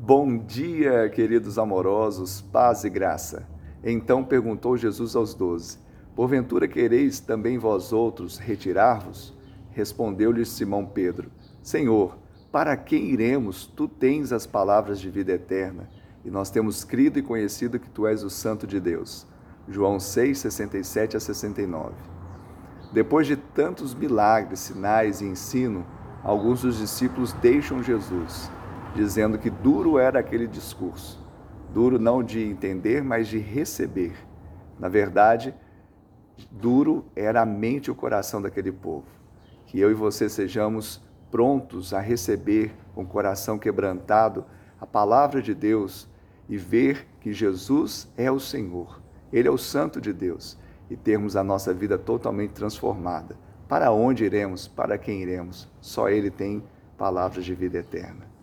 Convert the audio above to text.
Bom dia, queridos amorosos, paz e graça. Então perguntou Jesus aos doze: Porventura quereis também vós outros retirar-vos? Respondeu-lhe Simão Pedro: Senhor, para quem iremos? Tu tens as palavras de vida eterna, e nós temos crido e conhecido que tu és o Santo de Deus. João 6, 67 a 69. Depois de tantos milagres, sinais e ensino, alguns dos discípulos deixam Jesus, dizendo que duro era aquele discurso. Duro não de entender, mas de receber. Na verdade, duro era a mente e o coração daquele povo. Que eu e você sejamos prontos a receber com o coração quebrantado a palavra de Deus e ver que Jesus é o Senhor, Ele é o Santo de Deus e termos a nossa vida totalmente transformada. Para onde iremos? Para quem iremos? Só Ele tem palavras de vida eterna.